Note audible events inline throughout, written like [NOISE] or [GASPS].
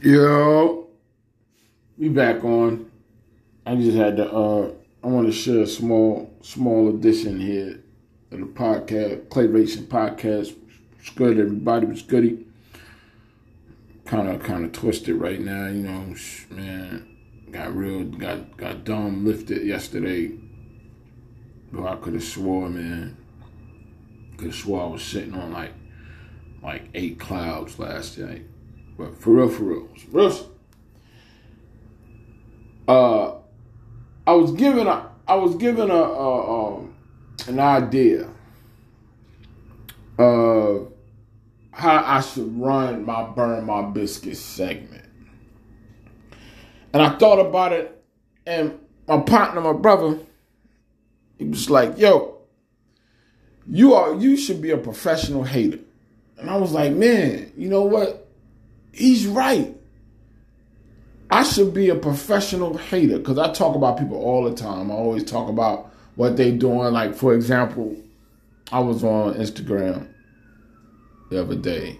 Yo, we back on. I just had to. uh I want to share a small, small addition here of the podcast, Clayration Podcast. It's good, everybody. was goody. Kind of, kind of twisted right now. You know, man, got real, got got dumb lifted yesterday. But I could have swore, man. Could have swore I was sitting on like, like eight clouds last night. But for real, for real, real. Uh, I was given a, I was given a, a um, an idea of how I should run my burn my biscuit segment, and I thought about it, and my partner, my brother, he was like, "Yo, you are you should be a professional hater," and I was like, "Man, you know what? He's right." I should be a professional hater because I talk about people all the time. I always talk about what they doing. Like for example, I was on Instagram the other day.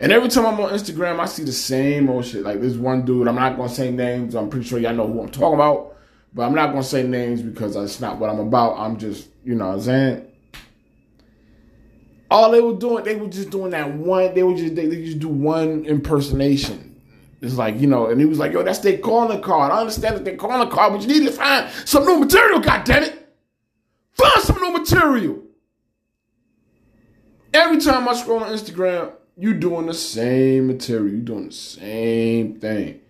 And every time I'm on Instagram, I see the same old shit. Like this one dude, I'm not gonna say names. I'm pretty sure y'all know who I'm talking about, but I'm not gonna say names because that's not what I'm about. I'm just, you know what I'm saying? All they were doing, they were just doing that one, they were just they, they just do one impersonation. It's like, you know, and he was like, yo, that's their calling card. I understand that their calling card, but you need to find some new material, God damn it! Find some new material. Every time I scroll on Instagram, you doing the same material. You doing the same thing.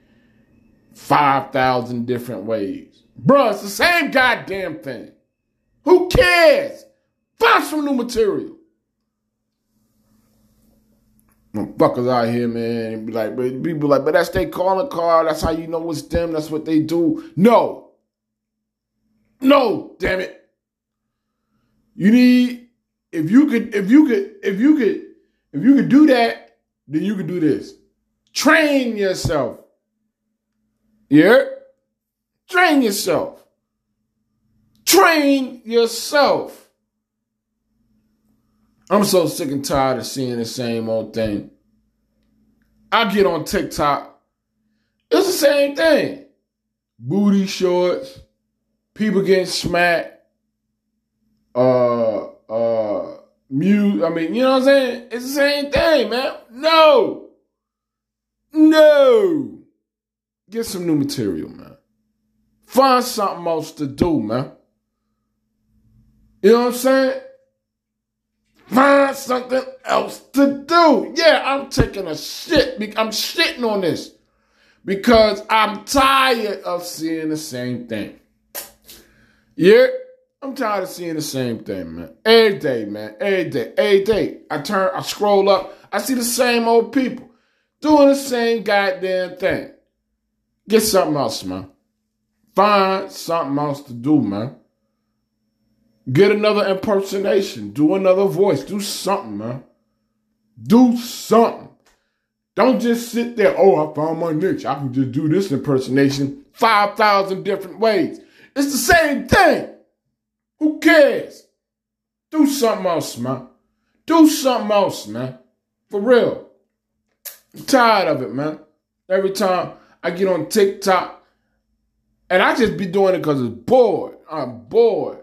5,000 different ways. Bruh, it's the same goddamn thing. Who cares? Find some new material. Fuckers out here, man, be like, but people like, but that's their calling card. That's how you know it's them. That's what they do. No, no, damn it. You need if you could, if you could, if you could, if you could do that, then you could do this. Train yourself. Yeah, train yourself. Train yourself. I'm so sick and tired of seeing the same old thing. I get on TikTok. It's the same thing. Booty shorts, people getting smacked, uh, uh, mute. I mean, you know what I'm saying? It's the same thing, man. No. No. Get some new material, man. Find something else to do, man. You know what I'm saying? Find something else to do. Yeah, I'm taking a shit. I'm shitting on this because I'm tired of seeing the same thing. Yeah, I'm tired of seeing the same thing, man. Every day, man. Every day. Every day. I turn, I scroll up, I see the same old people doing the same goddamn thing. Get something else, man. Find something else to do, man. Get another impersonation. Do another voice. Do something, man. Do something. Don't just sit there, oh, I found my niche. I can just do this impersonation 5,000 different ways. It's the same thing. Who cares? Do something else, man. Do something else, man. For real. I'm tired of it, man. Every time I get on TikTok, and I just be doing it because it's bored. I'm bored.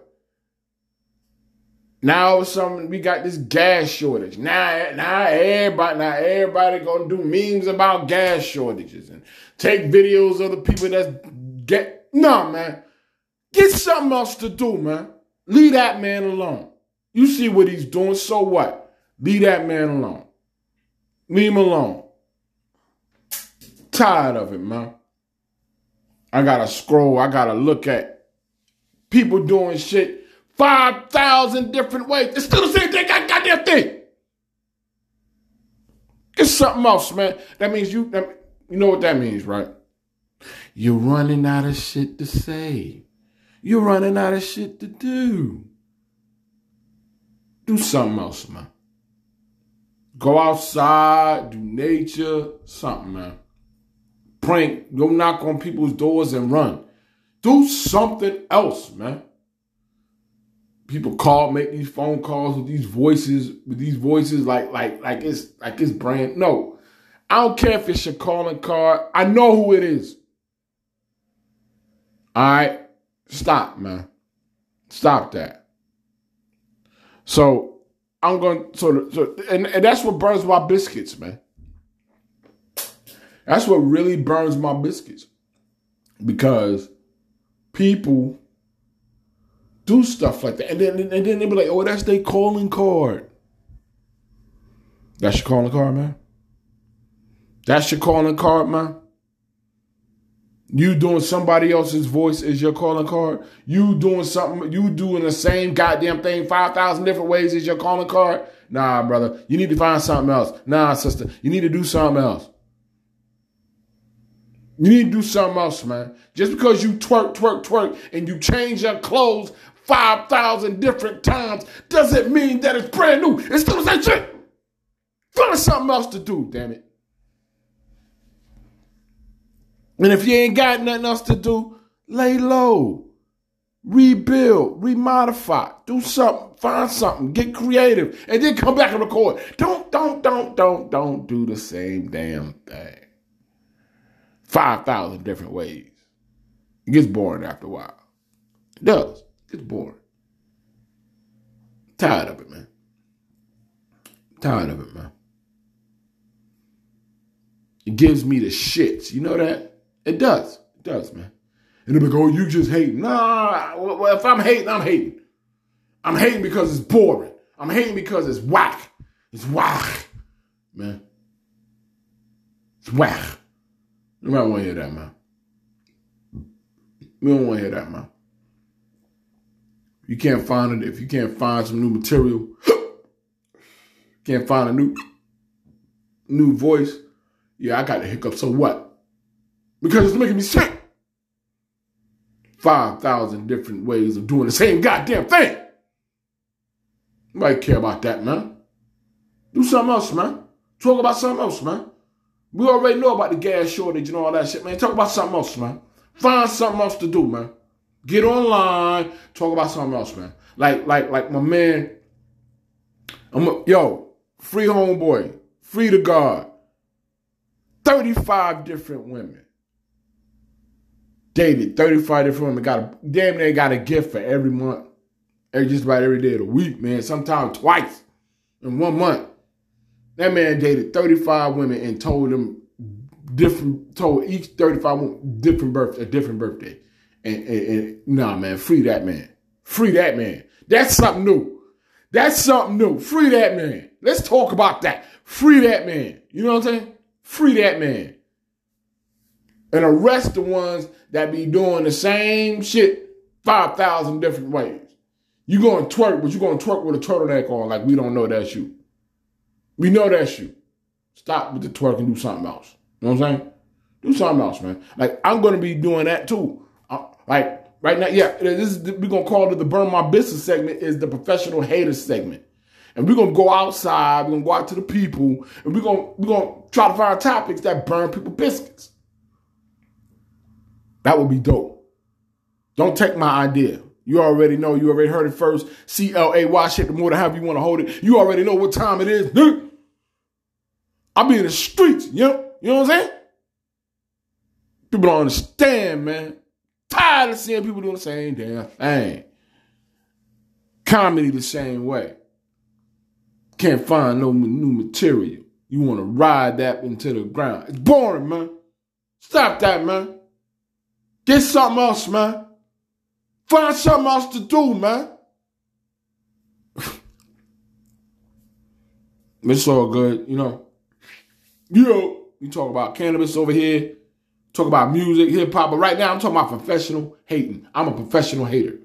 Now sudden we got this gas shortage. Now, now everybody, now everybody gonna do memes about gas shortages and take videos of the people that get. No, man, get something else to do, man. Leave that man alone. You see what he's doing, so what? Leave that man alone. Leave him alone. Tired of it, man. I gotta scroll. I gotta look at people doing shit 5,000 different ways. It's still the same thing, goddamn thing. It's something else, man. That means you, that, you know what that means, right? You're running out of shit to say. You're running out of shit to do. Do something else, man. Go outside, do nature, something, man. Prank, go knock on people's doors and run. Do something else, man people call, make these phone calls with these voices, with these voices like like like it's like it's brand no. I don't care if it's your calling card. I know who it is. All right? Stop, man. Stop that. So I'm going to, so, and, and that's what burns my biscuits, man. That's what really burns my biscuits. Because people do stuff like that. And then, and then they be like, oh, that's their calling card. That's your calling card, man. That's your calling card, man. You doing somebody else's voice is your calling card. You doing something, you doing the same goddamn thing 5,000 different ways is your calling card. Nah, brother. You need to find something else. Nah, sister. You need to do something else. You need to do something else, man. Just because you twerk, twerk, twerk, and you change your clothes 5,000 different times doesn't mean that it's brand new. It's still the same shit. Find something else to do, damn it. And if you ain't got nothing else to do, lay low, rebuild, remodify, do something, find something, get creative, and then come back and record. Don't, don't, don't, don't, don't do the same damn thing. 5,000 different ways. It gets boring after a while. It does. It gets boring. Tired of it, man. Tired of it, man. It gives me the shits. You know that? It does. It does, man. And they'll be like, oh, you just hate. Nah, well, if I'm hating, I'm hating. I'm hating because it's boring. I'm hating because it's whack. It's whack, man. It's whack. Nobody want to hear that, man. We don't want to hear that, man. You can't find it if you can't find some new material. [GASPS] can't find a new new voice. Yeah, I got the hiccup. So what? because it's making me sick. 5,000 different ways of doing the same goddamn thing. Nobody care about that, man. Do something else, man. Talk about something else, man. We already know about the gas shortage and all that shit, man. Talk about something else, man. Find something else to do, man. Get online, talk about something else, man. Like, like, like my man, I'm a, yo, free homeboy, free to God. 35 different women dated 35 different women. Got a damn near got a gift for every month. Every just about every day of the week, man. Sometimes twice in one month. That man dated 35 women and told them different told each 35 women different birth a different birthday. And, and, and nah man, free that man. Free that man. That's something new. That's something new. Free that man. Let's talk about that. Free that man. You know what I'm saying? Free that man and arrest the ones that be doing the same shit 5,000 different ways. You going to twerk, but you going to twerk with a turtleneck on like we don't know that's you. We know that's you. Stop with the twerk and do something else. You know what I'm saying? Do something else, man. Like, I'm going to be doing that too. Like, right now, yeah, this is, we're to call it the Burn My Biscuit segment is the professional hater segment. And we're to go outside, we're to go out to the people, and we're going we're gonna try to find topics that burn people biscuits. That would be dope. Don't take my idea. You already know. You already heard it first. C L A Y shit. The more to have you want to hold it. You already know what time it is. I'll be in the streets. You know, you know what I'm saying? People don't understand, man. Tired of seeing people doing the same damn thing. Comedy the same way. Can't find no new material. You want to ride that into the ground. It's boring, man. Stop that, man. Get something else, man. Find something else to do, man. [LAUGHS] it's all good, you know. You know, you talk about cannabis over here, talk about music, hip hop, but right now I'm talking about professional hating. I'm a professional hater.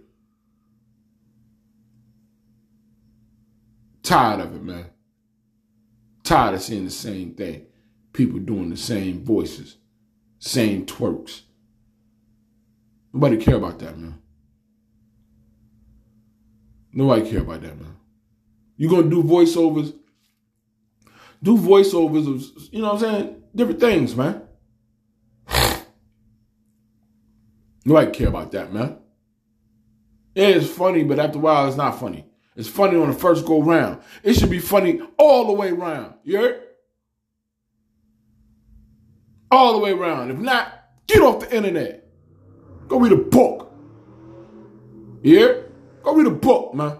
Tired of it, man. Tired of seeing the same thing. People doing the same voices, same twerks. Nobody care about that, man. Nobody care about that, man. you gonna do voiceovers. Do voiceovers of, you know what I'm saying? Different things, man. Nobody care about that, man. It's funny, but after a while, it's not funny. It's funny on the first go round. It should be funny all the way round. You heard? All the way around. If not, get off the internet. Go read a book. Yeah? Go read a book, man.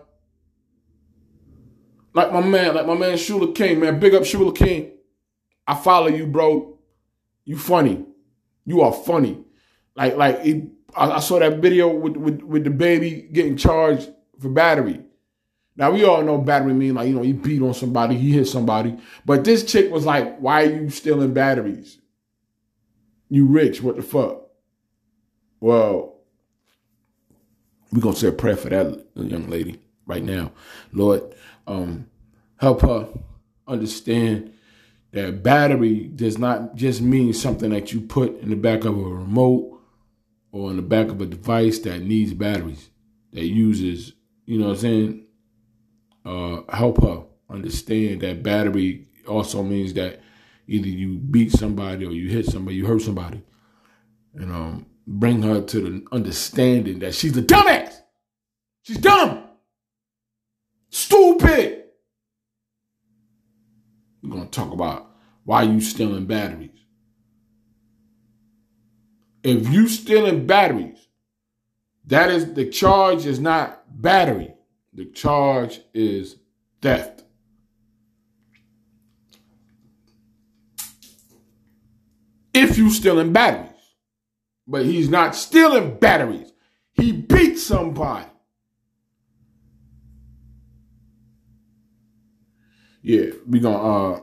Like my man, like my man Shula King, man. Big up Shula King. I follow you, bro. You funny. You are funny. Like, like it, I, I saw that video with, with with the baby getting charged for battery. Now we all know battery mean like you know he beat on somebody, he hit somebody. But this chick was like, "Why are you stealing batteries? You rich? What the fuck?" Well, we're gonna say a prayer for that young lady right now. Lord, um, help her understand that battery does not just mean something that you put in the back of a remote or in the back of a device that needs batteries, that uses, you know what I'm saying? Uh, help her understand that battery also means that either you beat somebody or you hit somebody, you hurt somebody. And um, bring her to the understanding that she's a dumbass. She's dumb. Stupid. We're going to talk about why you stealing batteries. If you stealing batteries, that is the charge is not battery. The charge is theft. If you stealing batteries, but he's not stealing batteries, he beat somebody. Yeah, we gonna uh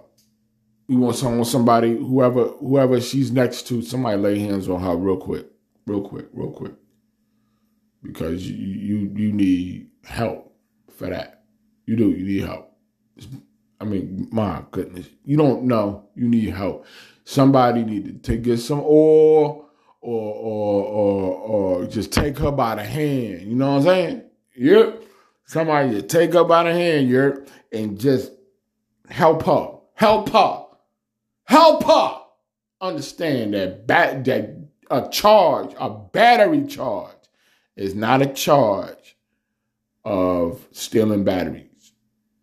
we want someone somebody whoever whoever she's next to, somebody lay hands on her real quick. Real quick, real quick. Because you you you need help for that. You do, you need help. I mean, my goodness. You don't know. You need help. Somebody need to get some oil or or or or just take her by the hand. You know what I'm saying? Yep. Somebody just take her by the hand, yep, and just help her. Help her. Help her understand that bat, that a charge, a battery charge, is not a charge of stealing batteries.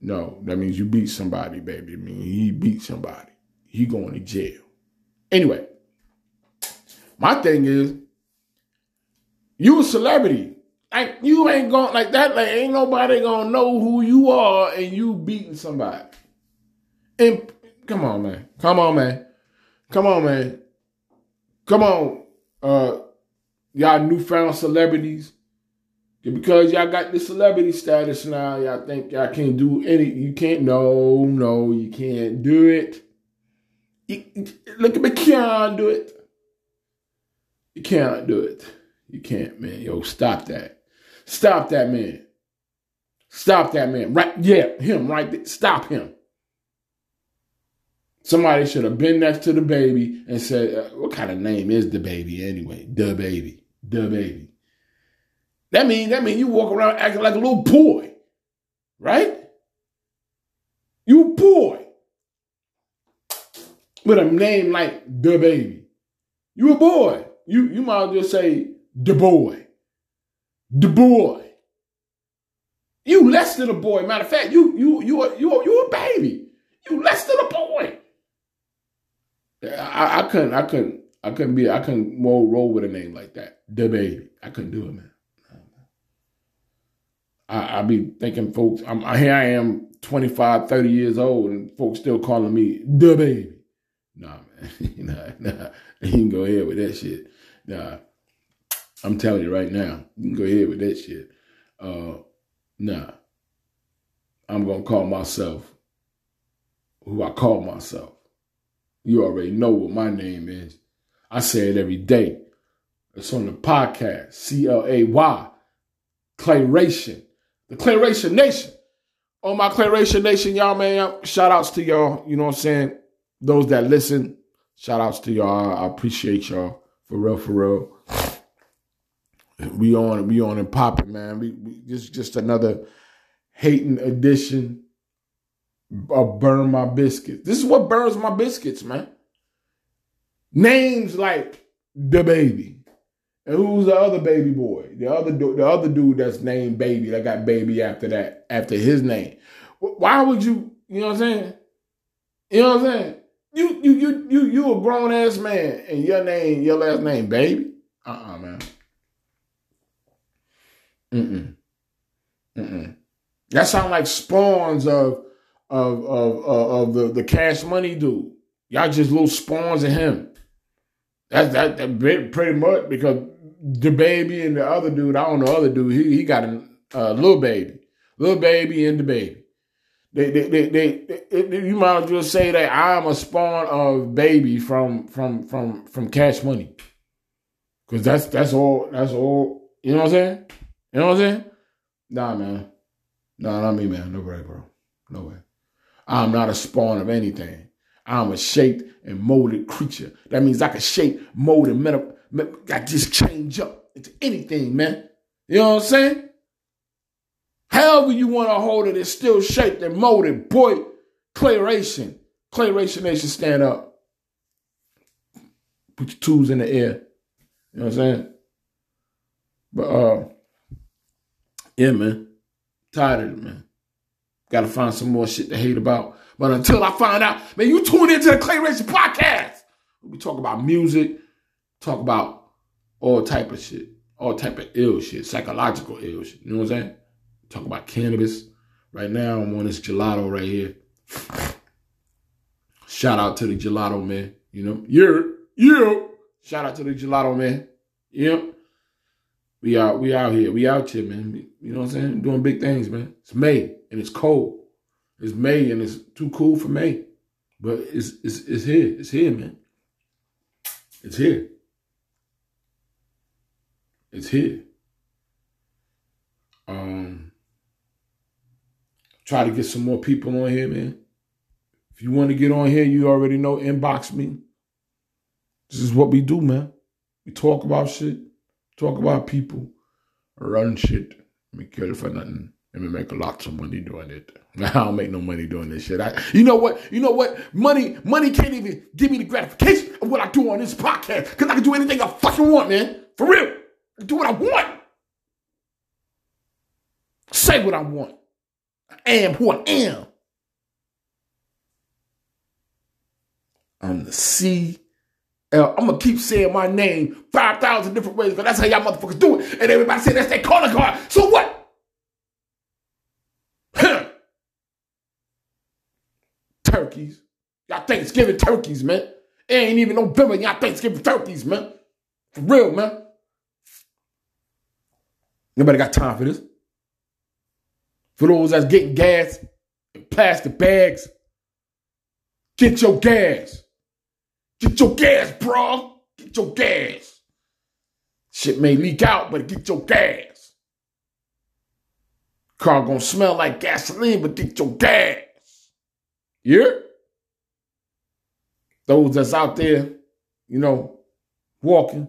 No, that means you beat somebody, baby. I mean, he beat somebody. He going to jail. Anyway, my thing is, you a celebrity. Like you ain't going like that. Like ain't nobody gonna know who you are, and you beating somebody. And come on, man. Come on, man. Come on, man. Come on, uh, y'all newfound celebrities. Because y'all got the celebrity status now, y'all think y'all can't do any. You can't. No, no, you can't do it. You, look at me, can't do it. You can't do it. You can't, man. Yo, stop that. Stop that man. Stop that man. Right, yeah, him right there. Stop him. Somebody should have been next to the baby and said, uh, "What kind of name is the baby anyway? The baby, the baby." That means that mean you walk around acting like a little boy, right? You boy with a name like the baby. You a boy. You you might well say the boy, the boy. You less than a boy. Matter of fact, you you you are, you you a baby. You less than a boy. I, I couldn't, I couldn't, I couldn't be, I couldn't roll, roll with a name like that. The baby, I couldn't do it, man. I, I be thinking, folks, I'm here. I am, 25, 30 years old, and folks still calling me the baby. Nah, man, [LAUGHS] nah, nah. You can go ahead with that shit. Nah, I'm telling you right now, you can go ahead with that shit. Uh, nah, I'm gonna call myself who I call myself. You already know what my name is. I say it every day. It's on the podcast, C L A Y, Clayration, the Clayration Nation. On my Clayration Nation, y'all, man, shout outs to y'all. You know what I'm saying? Those that listen, shout outs to y'all. I appreciate y'all. For real, for real. We on, we on and popping, man. We, we just, just another hating edition I burn my biscuits. This is what burns my biscuits, man. Names like the baby. And who's the other baby boy? The other the other dude that's named baby that got baby after that after his name. Why would you? You know what I'm saying? You know what I'm saying? You you you you you a grown ass man and your name, your last name, baby. Uh-uh, man. Mm-mm. Mm-mm. That sound like spawns of of of of, the, the cash money dude. Y'all just little spawns of him. That's that, that pretty much because the baby and the other dude, I don't know, other dude, he, he got a little baby, little baby and the baby. They, they, they, they, they, you might as well say that I'm a spawn of baby from from from from Cash Money, because that's that's all that's all. You know what I'm saying? You know what I'm saying? Nah, man. Nah, not me, man. No way, bro. No way. I'm not a spawn of anything. I'm a shaped and molded creature. That means I can shape, mold, and meta, I just change up into anything, man. You know what I'm saying? However you want to hold it, it's still shaped and molded. Boy, Clayration. Clayration Nation, stand up. Put your tools in the air. You know what I'm saying? But uh yeah, man. Tired of it, man. Gotta find some more shit to hate about. But until I find out, man, you tune into the Clay Clayration Podcast. We talk about music, talk about all type of shit, all type of ill shit, psychological ill shit. You know what I'm saying? Talk about cannabis. Right now, I'm on this gelato right here. Shout out to the gelato man. You know, you're you. Shout out to the gelato man. Yep. We out, we out here. We out here, man. You know what I'm saying? Doing big things, man. It's May and it's cold. It's May and it's too cool for May. But it's it's it's here. It's here, man. It's here. It's here. Um try to get some more people on here, man. If you want to get on here, you already know, inbox me. This is what we do, man. We talk about shit, talk about people, run shit, we kill for nothing, and we make lots of money doing it. [LAUGHS] I don't make no money doing this shit. I, you know what? You know what? Money, money can't even give me the gratification of what I do on this podcast because I can do anything I fucking want, man. For real, do what I want. Say what I want. I am who I am. I'm the C. I'm gonna keep saying my name 5,000 different ways, but that's how y'all motherfuckers do it. And everybody say that's their calling card. So what? Huh. Turkeys. Y'all Thanksgiving turkeys, man. It ain't even November. Y'all Thanksgiving turkeys, man. For real, man. Nobody got time for this. For those that's getting gas in plastic bags, get your gas. Get your gas, bro. Get your gas. Shit may leak out, but get your gas. Car gonna smell like gasoline, but get your gas. Yeah? Those that's out there, you know, walking,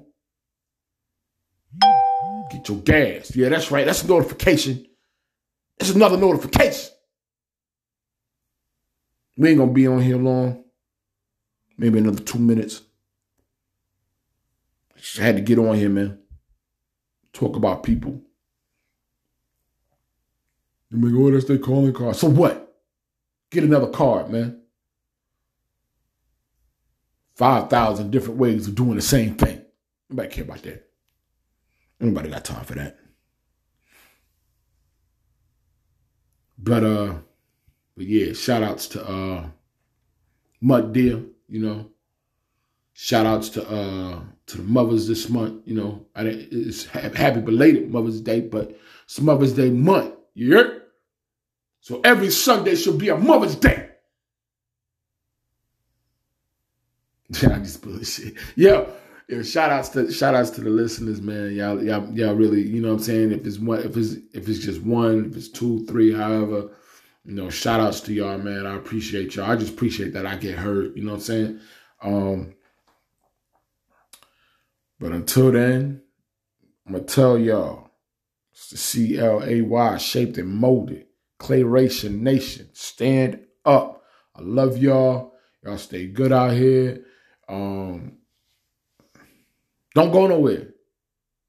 get your gas. Yeah, that's right. That's a notification. It's another notification. We ain't gonna be on here long. Maybe another two minutes. Just had to get on here, man. Talk about people. You may go, oh, that's their calling card. So what? Get another card, man. 5,000 different ways of doing the same thing. Nobody care about that. Nobody got time for that. But uh, but yeah, shout outs to uh Mud Deer, you know. Shout outs to uh to the mothers this month, you know. I it's happy belated Mother's Day, but it's Mother's Day month. You hear? So every Sunday should be a Mother's Day. [LAUGHS] I just bullshit. Yeah. Yeah, shout outs to shout outs to the listeners, man. Y'all, y'all, y'all really, you know what I'm saying? If it's one, if it's if it's just one, if it's two, three, however, you know, shout outs to y'all, man. I appreciate y'all. I just appreciate that I get heard, you know what I'm saying? Um, but until then, I'm gonna tell y'all, it's the C L A Y shaped and molded. clay Clayration Nation. Stand up. I love y'all. Y'all stay good out here. Um don't go nowhere.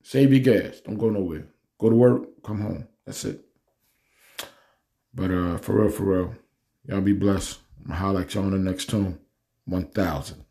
Save your gas. Don't go nowhere. Go to work, come home. That's it. But uh, for real, for real, y'all be blessed. I'm gonna holler at y'all on the next tune. 1000.